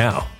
now.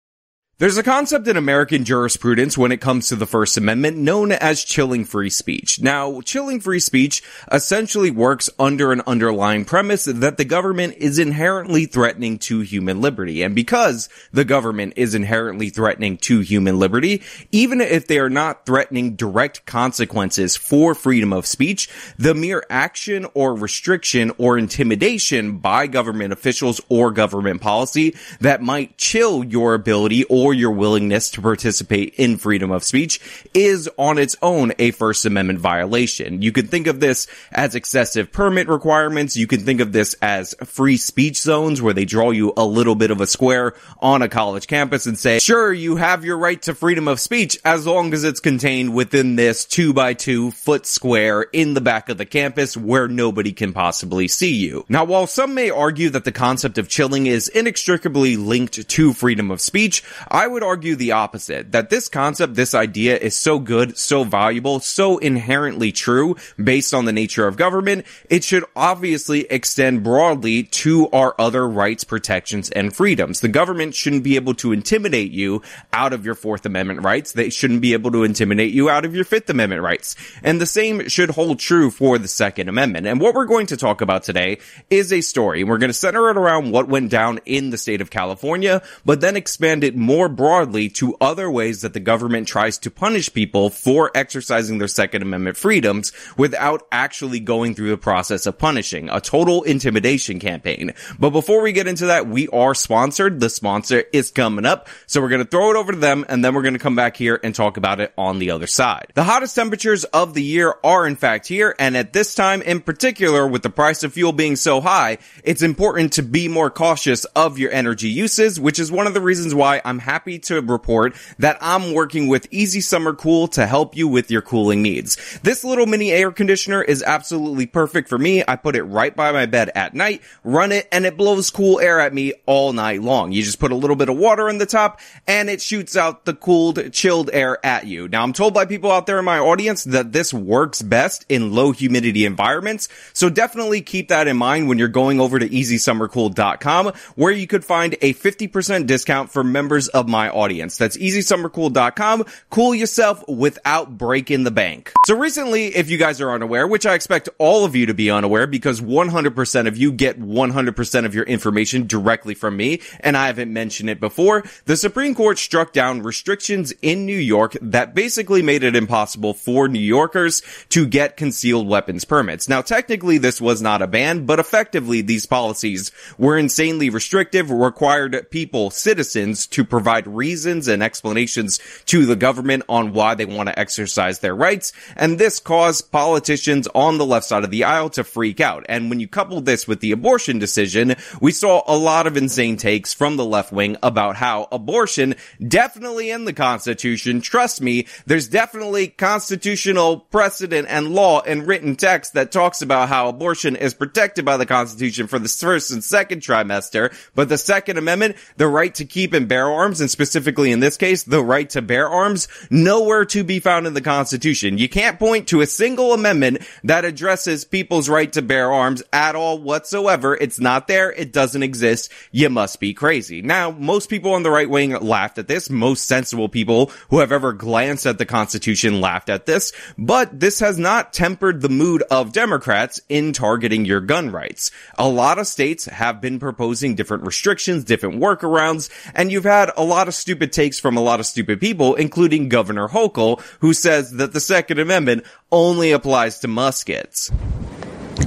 There's a concept in American jurisprudence when it comes to the First Amendment known as chilling free speech. Now, chilling free speech essentially works under an underlying premise that the government is inherently threatening to human liberty. And because the government is inherently threatening to human liberty, even if they are not threatening direct consequences for freedom of speech, the mere action or restriction or intimidation by government officials or government policy that might chill your ability or your willingness to participate in freedom of speech is on its own a First Amendment violation. You can think of this as excessive permit requirements. You can think of this as free speech zones where they draw you a little bit of a square on a college campus and say, sure, you have your right to freedom of speech as long as it's contained within this two by two foot square in the back of the campus where nobody can possibly see you. Now, while some may argue that the concept of chilling is inextricably linked to freedom of speech, I would argue the opposite, that this concept, this idea is so good, so valuable, so inherently true based on the nature of government, it should obviously extend broadly to our other rights, protections, and freedoms. The government shouldn't be able to intimidate you out of your Fourth Amendment rights. They shouldn't be able to intimidate you out of your Fifth Amendment rights. And the same should hold true for the Second Amendment. And what we're going to talk about today is a story. We're going to center it around what went down in the state of California, but then expand it more broadly to other ways that the government tries to punish people for exercising their Second Amendment freedoms without actually going through the process of punishing. A total intimidation campaign. But before we get into that, we are sponsored. The sponsor is coming up. So we're going to throw it over to them and then we're going to come back here and talk about it on the other side. The hottest temperatures of the year are in fact here. And at this time in particular, with the price of fuel being so high, it's important to be more cautious of your energy uses, which is one of the reasons why I'm happy to report that I'm working with Easy Summer Cool to help you with your cooling needs. This little mini air conditioner is absolutely perfect for me. I put it right by my bed at night, run it, and it blows cool air at me all night long. You just put a little bit of water in the top and it shoots out the cooled, chilled air at you. Now I'm told by people out there in my audience that this works best in low humidity environments. So definitely keep that in mind when you're going over to easysummercool.com where you could find a 50% discount for members of my audience. That's easysummercool.com. Cool yourself without breaking the bank. So recently, if you guys are unaware, which I expect all of you to be unaware because 100% of you get 100% of your information directly from me, and I haven't mentioned it before, the Supreme Court struck down restrictions in New York that basically made it impossible for New Yorkers to get concealed weapons permits. Now, technically, this was not a ban, but effectively, these policies were insanely restrictive, required people, citizens, to provide provide reasons and explanations to the government on why they want to exercise their rights. And this caused politicians on the left side of the aisle to freak out. And when you couple this with the abortion decision, we saw a lot of insane takes from the left wing about how abortion definitely in the Constitution. Trust me, there's definitely constitutional precedent and law and written text that talks about how abortion is protected by the Constitution for the first and second trimester. But the Second Amendment, the right to keep and bear arms and specifically in this case, the right to bear arms, nowhere to be found in the Constitution. You can't point to a single amendment that addresses people's right to bear arms at all whatsoever. It's not there. It doesn't exist. You must be crazy. Now, most people on the right wing laughed at this. Most sensible people who have ever glanced at the Constitution laughed at this, but this has not tempered the mood of Democrats in targeting your gun rights. A lot of states have been proposing different restrictions, different workarounds, and you've had a lot of stupid takes from a lot of stupid people, including Governor Hochul, who says that the Second Amendment only applies to muskets.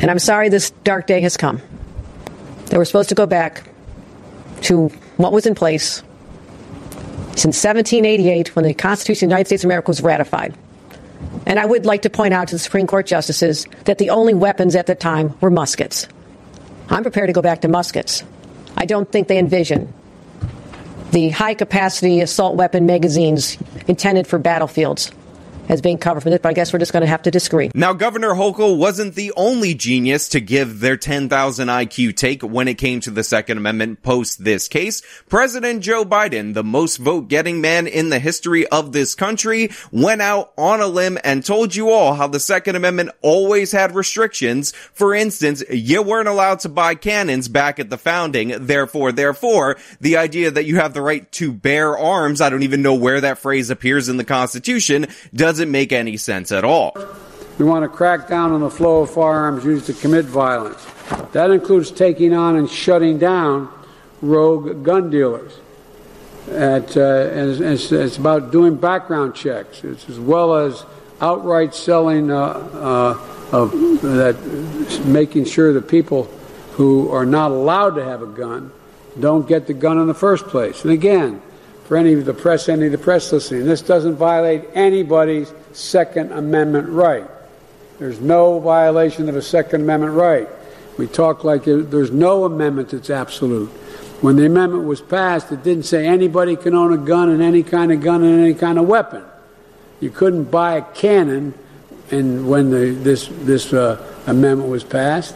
And I'm sorry this dark day has come. That we're supposed to go back to what was in place since 1788 when the Constitution of the United States of America was ratified. And I would like to point out to the Supreme Court justices that the only weapons at the time were muskets. I'm prepared to go back to muskets. I don't think they envision the high capacity assault weapon magazines intended for battlefields as being covered from this, but I guess we're just going to have to disagree. Now, Governor Hochul wasn't the only genius to give their 10,000 IQ take when it came to the Second Amendment post this case. President Joe Biden, the most vote getting man in the history of this country, went out on a limb and told you all how the Second Amendment always had restrictions. For instance, you weren't allowed to buy cannons back at the founding. Therefore, therefore, the idea that you have the right to bear arms, I don't even know where that phrase appears in the Constitution, does doesn't make any sense at all. We want to crack down on the flow of firearms used to commit violence. That includes taking on and shutting down rogue gun dealers. At, uh, and it's, it's, about doing background checks, it's as well as outright selling uh, uh, of that, making sure that people who are not allowed to have a gun don't get the gun in the first place. And again, for any of the press, any of the press listening. This doesn't violate anybody's Second Amendment right. There's no violation of a Second Amendment right. We talk like there's no amendment that's absolute. When the amendment was passed, it didn't say anybody can own a gun and any kind of gun and any kind of weapon. You couldn't buy a cannon, and when the, this this uh, amendment was passed,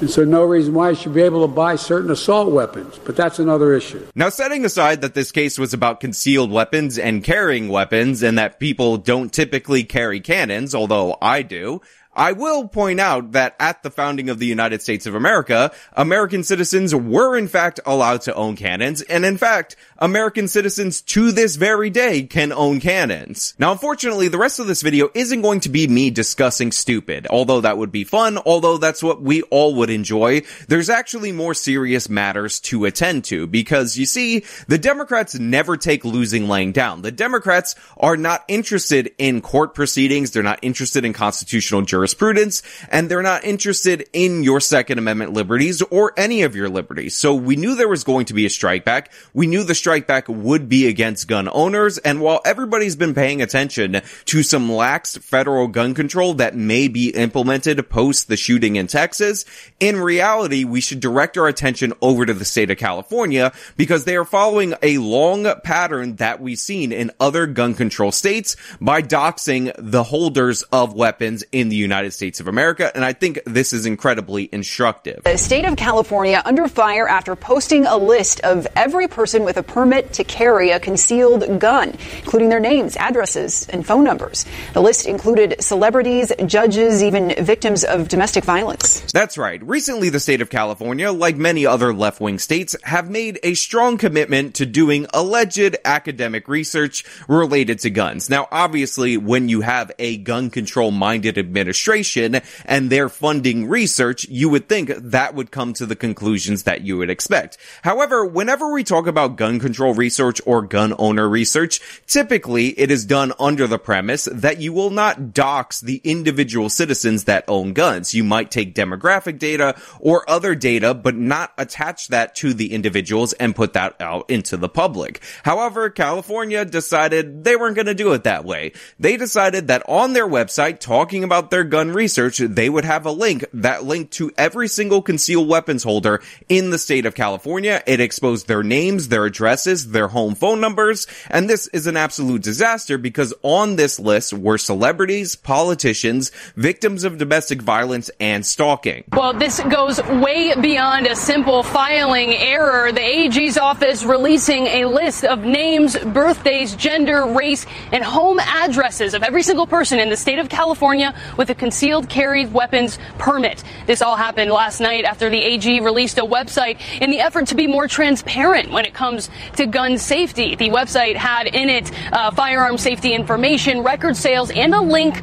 and so no reason why you should be able to buy certain assault weapons, but that's another issue. Now, setting aside that this case was about concealed weapons and carrying weapons and that people don't typically carry cannons, although I do, I will point out that at the founding of the United States of America, American citizens were in fact allowed to own cannons, and in fact, American citizens to this very day can own cannons. Now, unfortunately, the rest of this video isn't going to be me discussing stupid, although that would be fun, although that's what we all would enjoy. There's actually more serious matters to attend to, because you see, the Democrats never take losing laying down. The Democrats are not interested in court proceedings, they're not interested in constitutional jurisprudence, and they're not interested in your Second Amendment liberties or any of your liberties. So we knew there was going to be a strike back. We knew the strike back would be against gun owners. And while everybody's been paying attention to some lax federal gun control that may be implemented post the shooting in Texas, in reality, we should direct our attention over to the state of California because they are following a long pattern that we've seen in other gun control states by doxing the holders of weapons in the United States of America, and I think this is incredibly instructive. The state of California under fire after posting a list of every person with a permit to carry a concealed gun, including their names, addresses, and phone numbers. The list included celebrities, judges, even victims of domestic violence. That's right. Recently, the state of California, like many other left wing states, have made a strong commitment to doing alleged academic research related to guns. Now, obviously, when you have a gun control minded administration, and they're funding research, you would think that would come to the conclusions that you would expect. However, whenever we talk about gun control research or gun owner research, typically it is done under the premise that you will not dox the individual citizens that own guns. You might take demographic data or other data, but not attach that to the individuals and put that out into the public. However, California decided they weren't going to do it that way. They decided that on their website, talking about their gun research, they would have a link that linked to every single concealed weapons holder in the state of California. It exposed their names, their addresses, their home phone numbers, and this is an absolute disaster because on this list were celebrities, politicians, victims of domestic violence, and stalking. Well, this goes way beyond a simple filing error. The AG's office releasing a list of names, birthdays, gender, race, and home addresses of every single person in the state of California with a concealed carry weapons permit. This all happened last night after the AG released a website in the effort to be more transparent when it comes to gun safety. The website had in it uh, firearm safety information, record sales, and a link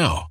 now.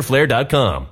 Flare.com.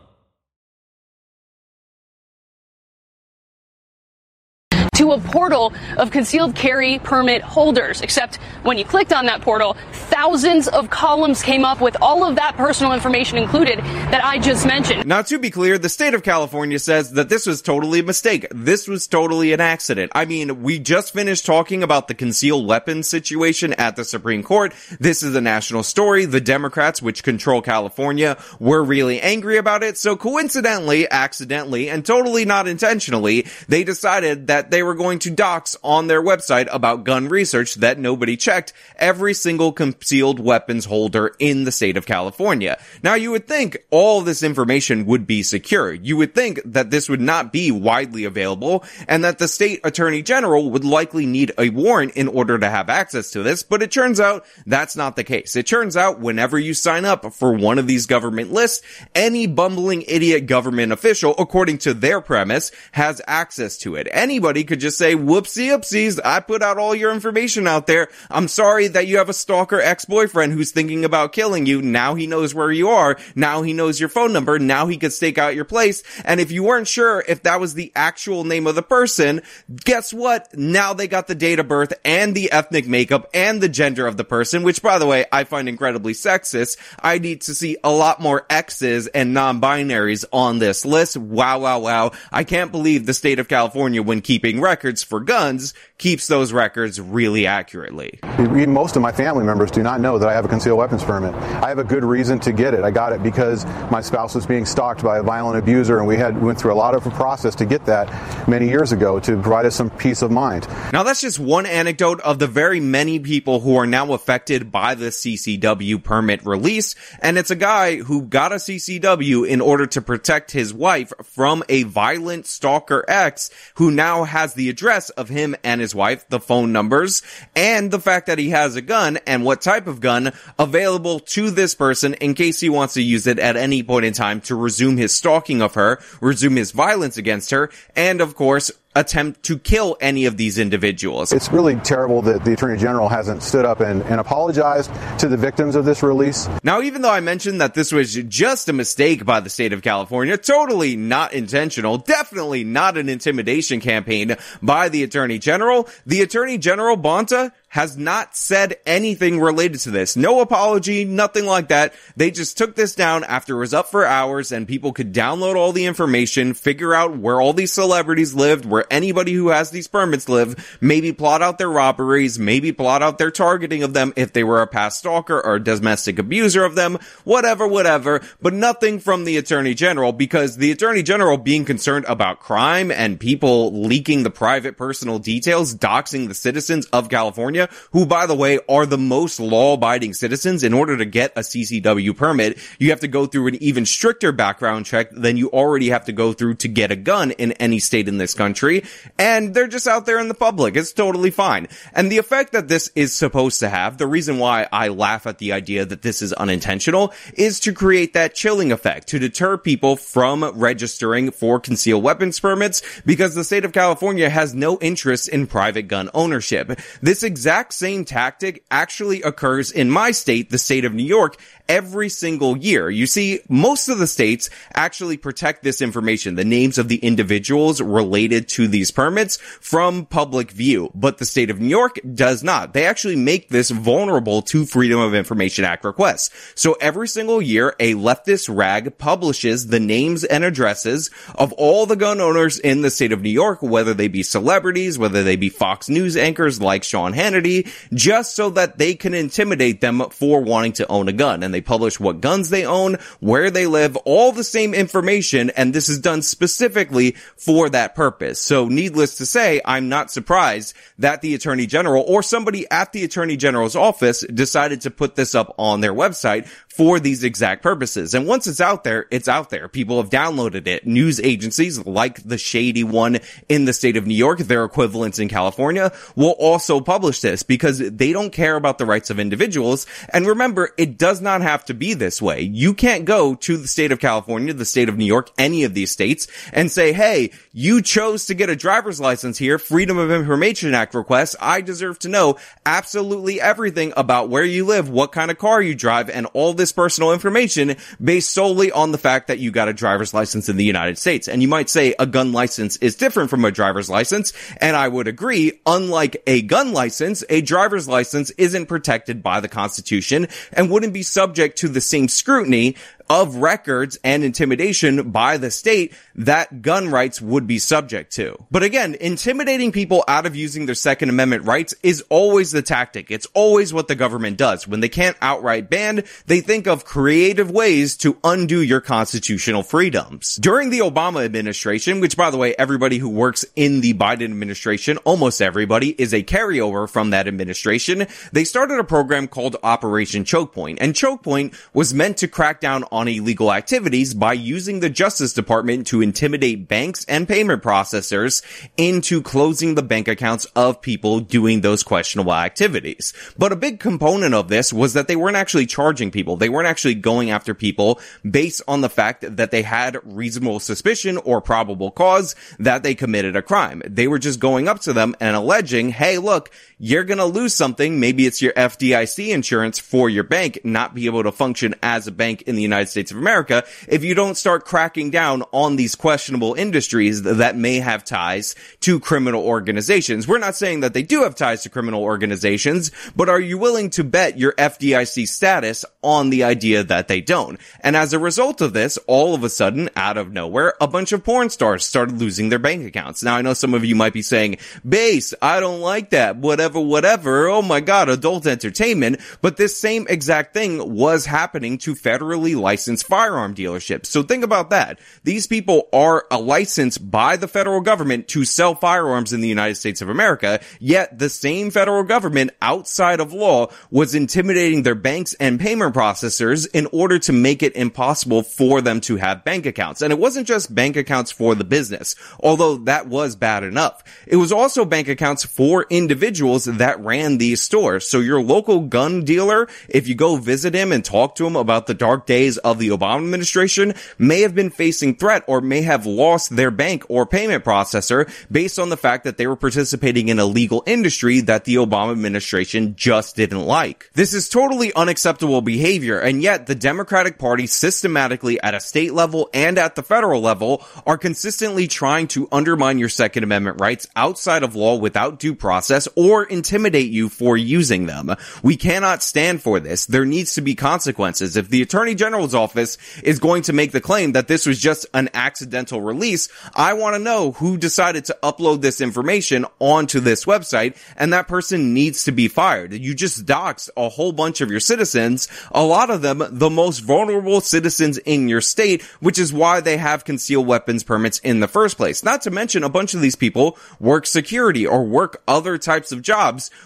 a portal of concealed carry permit holders. Except when you clicked on that portal, thousands of columns came up with all of that personal information included that I just mentioned. Now, to be clear, the state of California says that this was totally a mistake. This was totally an accident. I mean, we just finished talking about the concealed weapons situation at the Supreme Court. This is a national story. The Democrats, which control California, were really angry about it. So coincidentally, accidentally, and totally not intentionally, they decided that they were going to dox on their website about gun research that nobody checked every single concealed weapons holder in the state of California. Now you would think all this information would be secure. You would think that this would not be widely available and that the state attorney general would likely need a warrant in order to have access to this, but it turns out that's not the case. It turns out whenever you sign up for one of these government lists, any bumbling idiot government official, according to their premise, has access to it. Anybody could just say, whoopsie oopsies, I put out all your information out there. I'm sorry that you have a stalker ex-boyfriend who's thinking about killing you. Now he knows where you are. Now he knows your phone number. Now he could stake out your place. And if you weren't sure if that was the actual name of the person, guess what? Now they got the date of birth and the ethnic makeup and the gender of the person, which by the way, I find incredibly sexist. I need to see a lot more X's and non-binaries on this list. Wow, wow, wow. I can't believe the state of California, when keeping records for guns, keeps those records really accurately. Most of my family members do not know that I have a concealed weapons permit. I have a good reason to get it. I got it because my spouse was being stalked by a violent abuser, and we had went through a lot of a process to get that many years ago to provide us some peace of mind. Now that's just one anecdote of the very many people who are now affected by the CCW permit release, and it's a guy who got a CCW in order to protect his wife from a violent stalker ex who now has the address of him and his wife, the phone numbers, and the fact that he has a gun and what type of gun available to this person in case he wants to use it at any point in time to resume his stalking of her, resume his violence against her, and of course, attempt to kill any of these individuals. It's really terrible that the Attorney General hasn't stood up and, and, apologized to the victims of this release. Now, even though I mentioned that this was just a mistake by the state of California, totally not intentional, definitely not an intimidation campaign by the Attorney General, the Attorney General Bonta has not said anything related to this. No apology, nothing like that. They just took this down after it was up for hours and people could download all the information, figure out where all these celebrities lived, where anybody who has these permits live, maybe plot out their robberies, maybe plot out their targeting of them if they were a past stalker or a domestic abuser of them, whatever, whatever, but nothing from the Attorney General because the Attorney General being concerned about crime and people leaking the private personal details, doxing the citizens of California California, who by the way are the most law-abiding citizens. In order to get a CCW permit, you have to go through an even stricter background check than you already have to go through to get a gun in any state in this country. And they're just out there in the public. It's totally fine. And the effect that this is supposed to have, the reason why I laugh at the idea that this is unintentional is to create that chilling effect, to deter people from registering for concealed weapons permits because the state of California has no interest in private gun ownership. This exact exact same tactic actually occurs in my state, the state of New York, every single year. You see, most of the states actually protect this information, the names of the individuals related to these permits from public view, but the state of New York does not. They actually make this vulnerable to Freedom of Information Act requests. So every single year, a leftist rag publishes the names and addresses of all the gun owners in the state of New York, whether they be celebrities, whether they be Fox News anchors like Sean Hannity, just so that they can intimidate them for wanting to own a gun. And they they publish what guns they own, where they live, all the same information, and this is done specifically for that purpose. So needless to say, I'm not surprised that the Attorney General or somebody at the Attorney General's office decided to put this up on their website for these exact purposes. And once it's out there, it's out there. People have downloaded it. News agencies like the shady one in the state of New York, their equivalents in California, will also publish this because they don't care about the rights of individuals. And remember, it does not have to be this way. You can't go to the state of California, the state of New York, any of these states and say, Hey, you chose to get a driver's license here, Freedom of Information Act request. I deserve to know absolutely everything about where you live, what kind of car you drive, and all this personal information based solely on the fact that you got a driver's license in the United States. And you might say a gun license is different from a driver's license. And I would agree, unlike a gun license, a driver's license isn't protected by the Constitution and wouldn't be subject to the same scrutiny of records and intimidation by the state that gun rights would be subject to. But again, intimidating people out of using their Second Amendment rights is always the tactic. It's always what the government does. When they can't outright ban, they think of creative ways to undo your constitutional freedoms. During the Obama administration, which by the way, everybody who works in the Biden administration, almost everybody is a carryover from that administration, they started a program called Operation Chokepoint. And Chokepoint was meant to crack down on on illegal activities by using the Justice Department to intimidate banks and payment processors into closing the bank accounts of people doing those questionable activities. But a big component of this was that they weren't actually charging people. They weren't actually going after people based on the fact that they had reasonable suspicion or probable cause that they committed a crime. They were just going up to them and alleging, hey, look, you're going to lose something. Maybe it's your FDIC insurance for your bank not be able to function as a bank in the United States of America if you don't start cracking down on these questionable industries that may have ties to criminal organizations. We're not saying that they do have ties to criminal organizations, but are you willing to bet your FDIC status on the idea that they don't? And as a result of this, all of a sudden, out of nowhere, a bunch of porn stars started losing their bank accounts. Now I know some of you might be saying, base, I don't like that, whatever, whatever. Oh my God, adult entertainment. But this same exact thing was happening to federally licensed licensed firearm dealerships. So think about that. These people are a license by the federal government to sell firearms in the United States of America, yet the same federal government outside of law was intimidating their banks and payment processors in order to make it impossible for them to have bank accounts. And it wasn't just bank accounts for the business, although that was bad enough. It was also bank accounts for individuals that ran these stores. So your local gun dealer, if you go visit him and talk to him about the dark days of the Obama administration may have been facing threat or may have lost their bank or payment processor based on the fact that they were participating in a legal industry that the Obama administration just didn't like. This is totally unacceptable behavior, and yet the Democratic Party systematically at a state level and at the federal level are consistently trying to undermine your Second Amendment rights outside of law without due process or intimidate you for using them. We cannot stand for this. There needs to be consequences. If the Attorney General's office is going to make the claim that this was just an accidental release, I want to know who decided to upload this information onto this website, and that person needs to be fired. You just doxed a whole bunch of your citizens, a lot of them the most vulnerable citizens in your state, which is why they have concealed weapons permits in the first place. Not to mention a bunch of these people work security or work other types of jobs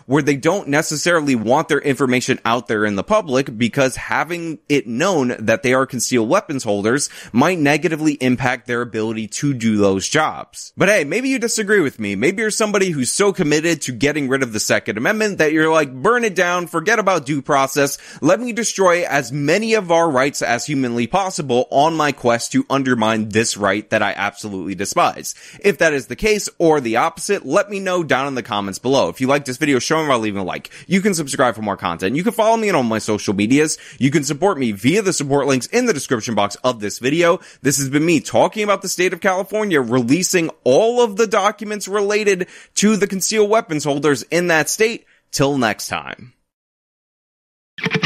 where they don't necessarily want their information out there in the public because having it known that they are concealed weapons holders might negatively impact their ability to do those jobs. But hey, maybe you disagree with me. Maybe you're somebody who's so committed to getting rid of the Second Amendment that you're like, burn it down, forget about due process, let me destroy as many of our rights as humanly possible on my quest to undermine this right that I absolutely despise. If that is the case or the opposite, let me know down in the comments below. If you like this video, show me by leaving a like. You can subscribe for more content. You can follow me on all my social medias. You can support me via the support links in the description box of this video. This has been me talking about the state of California releasing all of the documents related to the concealed weapons holders in that state. Till next time.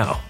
now.